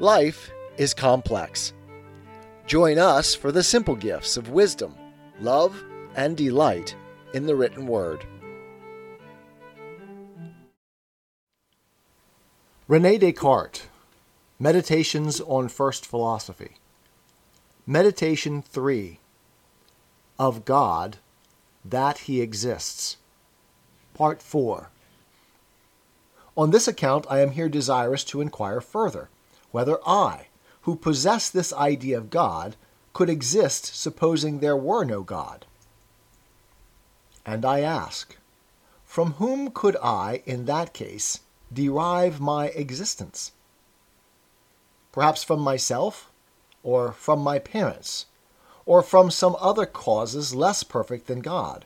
Life is complex. Join us for the simple gifts of wisdom, love, and delight in the written word. Rene Descartes, Meditations on First Philosophy. Meditation 3 Of God, that He exists. Part 4 On this account, I am here desirous to inquire further whether I, who possess this idea of God, could exist supposing there were no God. And I ask, from whom could I, in that case, derive my existence? Perhaps from myself, or from my parents, or from some other causes less perfect than God.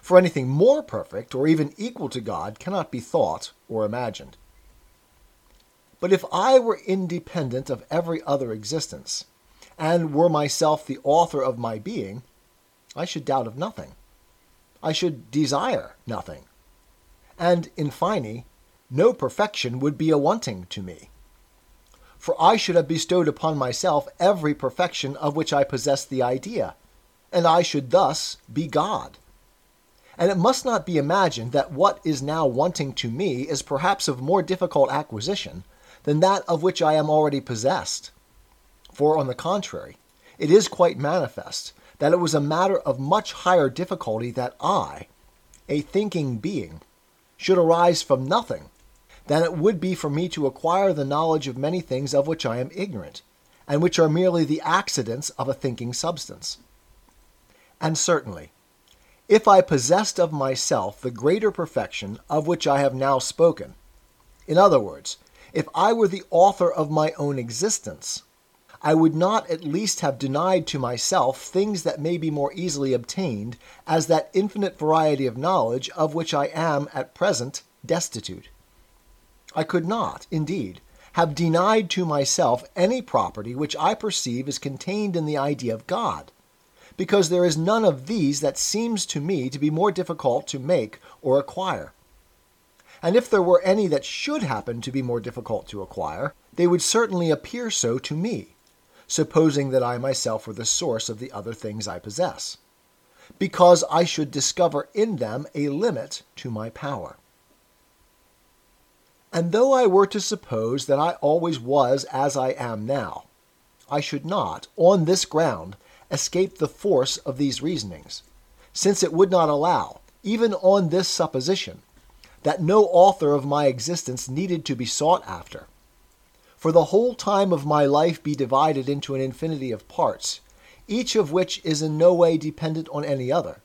For anything more perfect, or even equal to God, cannot be thought or imagined. But if I were independent of every other existence, and were myself the author of my being, I should doubt of nothing. I should desire nothing. And, in fine, no perfection would be a wanting to me. For I should have bestowed upon myself every perfection of which I possessed the idea, and I should thus be God. And it must not be imagined that what is now wanting to me is perhaps of more difficult acquisition than that of which I am already possessed. For, on the contrary, it is quite manifest that it was a matter of much higher difficulty that I, a thinking being, should arise from nothing, than it would be for me to acquire the knowledge of many things of which I am ignorant, and which are merely the accidents of a thinking substance. And certainly, if I possessed of myself the greater perfection of which I have now spoken, in other words, if I were the author of my own existence, I would not at least have denied to myself things that may be more easily obtained, as that infinite variety of knowledge of which I am at present destitute. I could not, indeed, have denied to myself any property which I perceive is contained in the idea of God, because there is none of these that seems to me to be more difficult to make or acquire and if there were any that should happen to be more difficult to acquire, they would certainly appear so to me, supposing that I myself were the source of the other things I possess, because I should discover in them a limit to my power. And though I were to suppose that I always was as I am now, I should not, on this ground, escape the force of these reasonings, since it would not allow, even on this supposition, that no author of my existence needed to be sought after. For the whole time of my life be divided into an infinity of parts, each of which is in no way dependent on any other.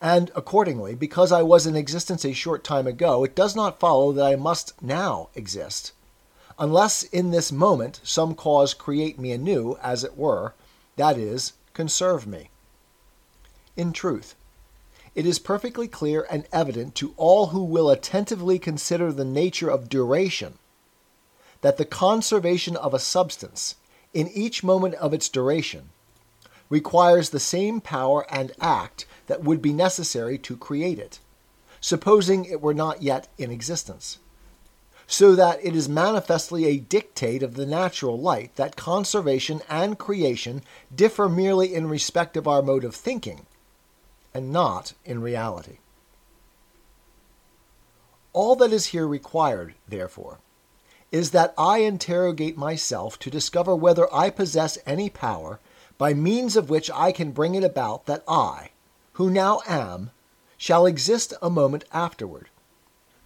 And accordingly, because I was in existence a short time ago, it does not follow that I must now exist, unless in this moment some cause create me anew, as it were, that is, conserve me. In truth, it is perfectly clear and evident to all who will attentively consider the nature of duration that the conservation of a substance, in each moment of its duration, requires the same power and act that would be necessary to create it, supposing it were not yet in existence. So that it is manifestly a dictate of the natural light that conservation and creation differ merely in respect of our mode of thinking and not in reality. All that is here required, therefore, is that I interrogate myself to discover whether I possess any power by means of which I can bring it about that I, who now am, shall exist a moment afterward.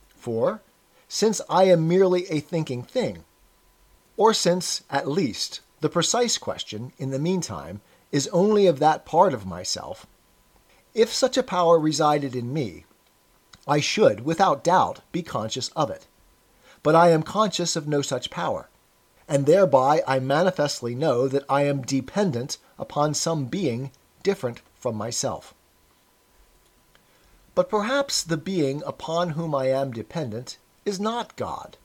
For, since I am merely a thinking thing, or since, at least, the precise question, in the meantime, is only of that part of myself, if such a power resided in me, I should, without doubt, be conscious of it. But I am conscious of no such power, and thereby I manifestly know that I am dependent upon some being different from myself. But perhaps the being upon whom I am dependent is not God,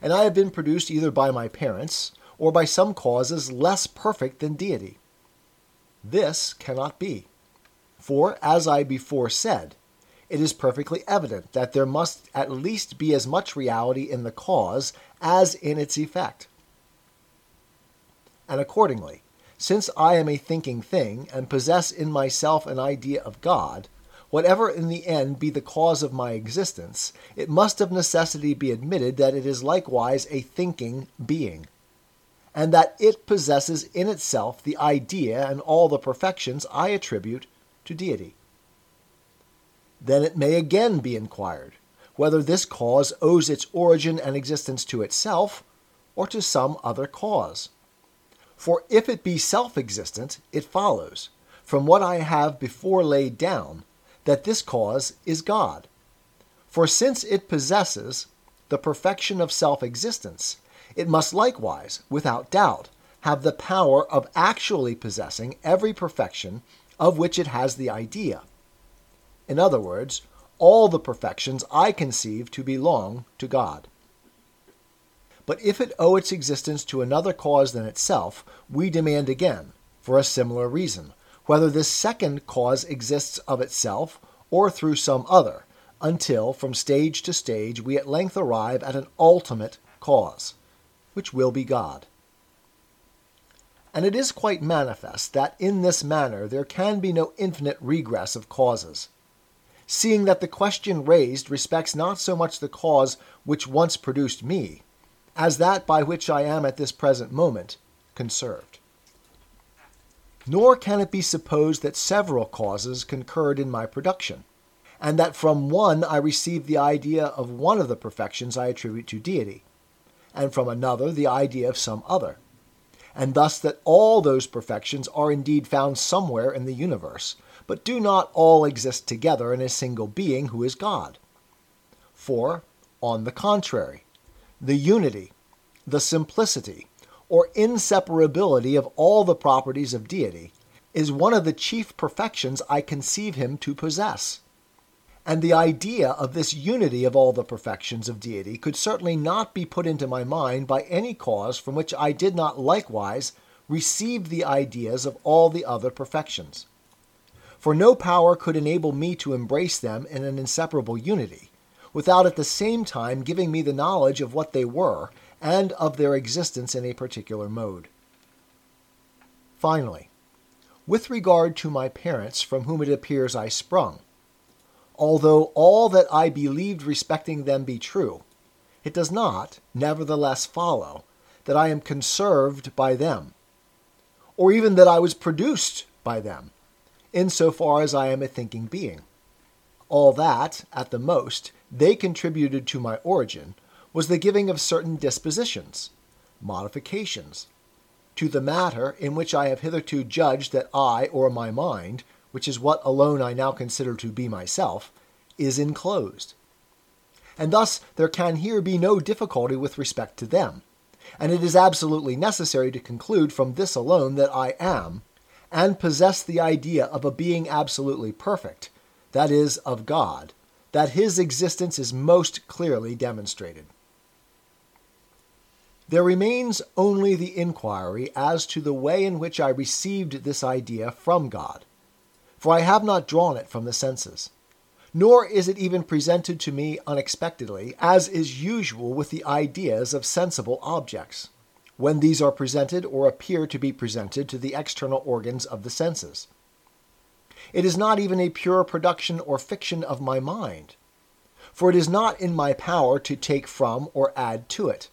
and I have been produced either by my parents or by some causes less perfect than deity. This cannot be. For, as I before said, it is perfectly evident that there must at least be as much reality in the cause as in its effect. and accordingly, since I am a thinking thing and possess in myself an idea of God, whatever in the end be the cause of my existence, it must of necessity be admitted that it is likewise a thinking being, and that it possesses in itself the idea and all the perfections I attribute to deity. Then it may again be inquired whether this cause owes its origin and existence to itself or to some other cause. For if it be self existent, it follows, from what I have before laid down, that this cause is God. For since it possesses the perfection of self existence, it must likewise, without doubt, have the power of actually possessing every perfection of which it has the idea. In other words, all the perfections I conceive to belong to God. But if it owe its existence to another cause than itself, we demand again, for a similar reason, whether this second cause exists of itself or through some other, until from stage to stage we at length arrive at an ultimate cause, which will be God. And it is quite manifest that in this manner there can be no infinite regress of causes, seeing that the question raised respects not so much the cause which once produced me, as that by which I am at this present moment conserved. Nor can it be supposed that several causes concurred in my production, and that from one I received the idea of one of the perfections I attribute to deity, and from another the idea of some other, and thus that all those perfections are indeed found somewhere in the universe, but do not all exist together in a single being who is God. For, on the contrary, the unity, the simplicity, or inseparability of all the properties of deity is one of the chief perfections I conceive him to possess. And the idea of this unity of all the perfections of deity could certainly not be put into my mind by any cause from which I did not likewise receive the ideas of all the other perfections. For no power could enable me to embrace them in an inseparable unity, without at the same time giving me the knowledge of what they were and of their existence in a particular mode. Finally, with regard to my parents from whom it appears I sprung, although all that I believed respecting them be true, it does not, nevertheless, follow that I am conserved by them, or even that I was produced by them, in so far as I am a thinking being. All that, at the most, they contributed to my origin was the giving of certain dispositions, modifications, to the matter in which I have hitherto judged that I or my mind, which is what alone I now consider to be myself, is enclosed. And thus there can here be no difficulty with respect to them, and it is absolutely necessary to conclude from this alone that I am, and possess the idea of a being absolutely perfect, that is, of God, that his existence is most clearly demonstrated. There remains only the inquiry as to the way in which I received this idea from God, for I have not drawn it from the senses. Nor is it even presented to me unexpectedly, as is usual with the ideas of sensible objects, when these are presented or appear to be presented to the external organs of the senses. It is not even a pure production or fiction of my mind, for it is not in my power to take from or add to it.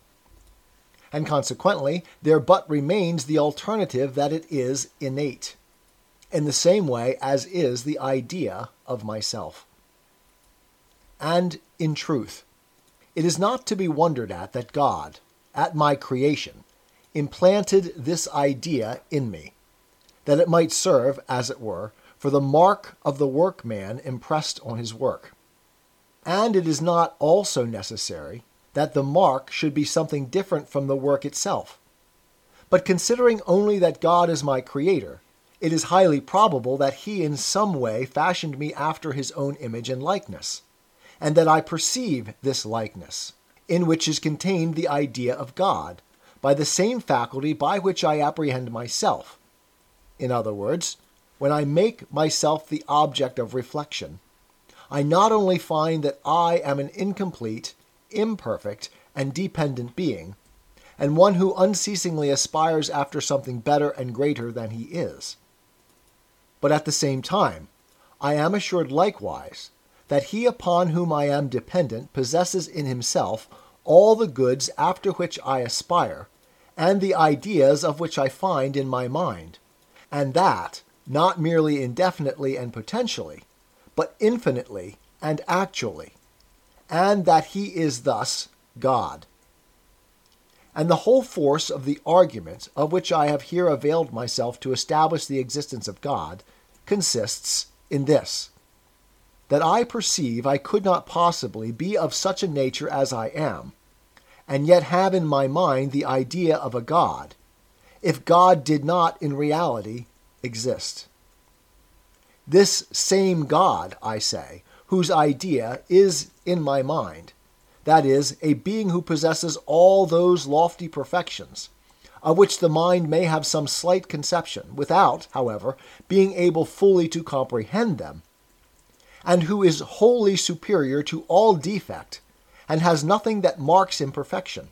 And consequently, there but remains the alternative that it is innate, in the same way as is the idea of myself. And in truth, it is not to be wondered at that God, at my creation, implanted this idea in me, that it might serve, as it were, for the mark of the workman impressed on his work. And it is not also necessary that the mark should be something different from the work itself. But considering only that God is my creator, it is highly probable that he in some way fashioned me after his own image and likeness, and that I perceive this likeness, in which is contained the idea of God, by the same faculty by which I apprehend myself. In other words, when I make myself the object of reflection, I not only find that I am an incomplete, imperfect, and dependent being, and one who unceasingly aspires after something better and greater than he is. But at the same time, I am assured likewise that he upon whom I am dependent possesses in himself all the goods after which I aspire, and the ideas of which I find in my mind, and that not merely indefinitely and potentially, but infinitely and actually, and that he is thus God. And the whole force of the argument of which I have here availed myself to establish the existence of God consists in this that I perceive I could not possibly be of such a nature as I am, and yet have in my mind the idea of a God, if God did not in reality exist. This same God, I say, whose idea is in my mind, that is, a being who possesses all those lofty perfections, of which the mind may have some slight conception, without, however, being able fully to comprehend them, and who is wholly superior to all defect, and has nothing that marks imperfection.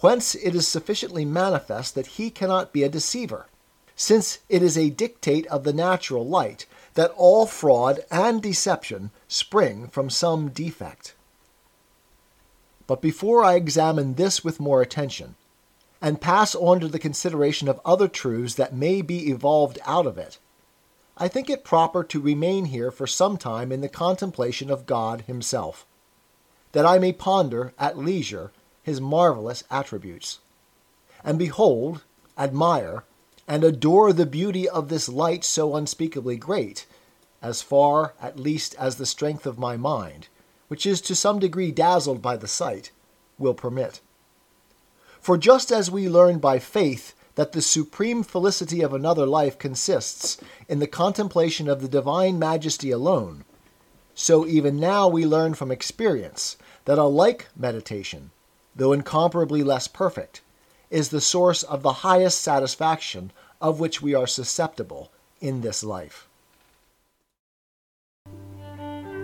Whence it is sufficiently manifest that he cannot be a deceiver, since it is a dictate of the natural light that all fraud and deception spring from some defect. But before I examine this with more attention, and pass on to the consideration of other truths that may be evolved out of it, I think it proper to remain here for some time in the contemplation of God Himself, that I may ponder at leisure His marvelous attributes, and behold, admire, and adore the beauty of this light so unspeakably great, as far at least as the strength of my mind, which is to some degree dazzled by the sight, will permit. For just as we learn by faith that the supreme felicity of another life consists in the contemplation of the divine majesty alone, so even now we learn from experience that a like meditation, though incomparably less perfect, is the source of the highest satisfaction of which we are susceptible in this life.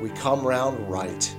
we come round right.